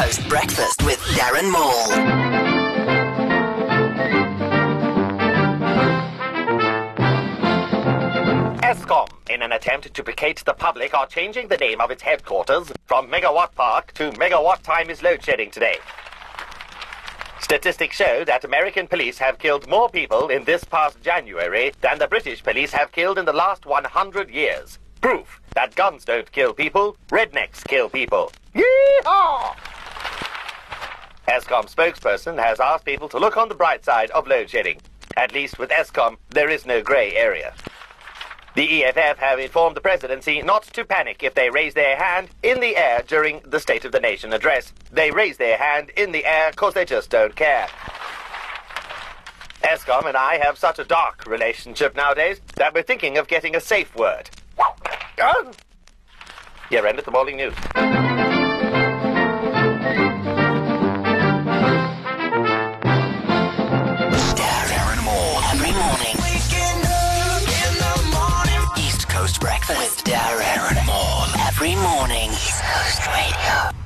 Coast Breakfast with Darren Maule. Eskom, in an attempt to placate the public, are changing the name of its headquarters from Megawatt Park to Megawatt Time is Load Shedding today. Statistics show that American police have killed more people in this past January than the British police have killed in the last 100 years. Proof that guns don't kill people, rednecks kill people. Yeehaw! Eskom spokesperson has asked people to look on the bright side of load shedding. At least with Eskom, there is no grey area. The EFF have informed the presidency not to panic if they raise their hand in the air during the State of the Nation address. They raise their hand in the air because they just don't care. Eskom and I have such a dark relationship nowadays that we're thinking of getting a safe word. Oh. Here endeth the morning news. With Darren Maule. Every morning. East Coast Radio.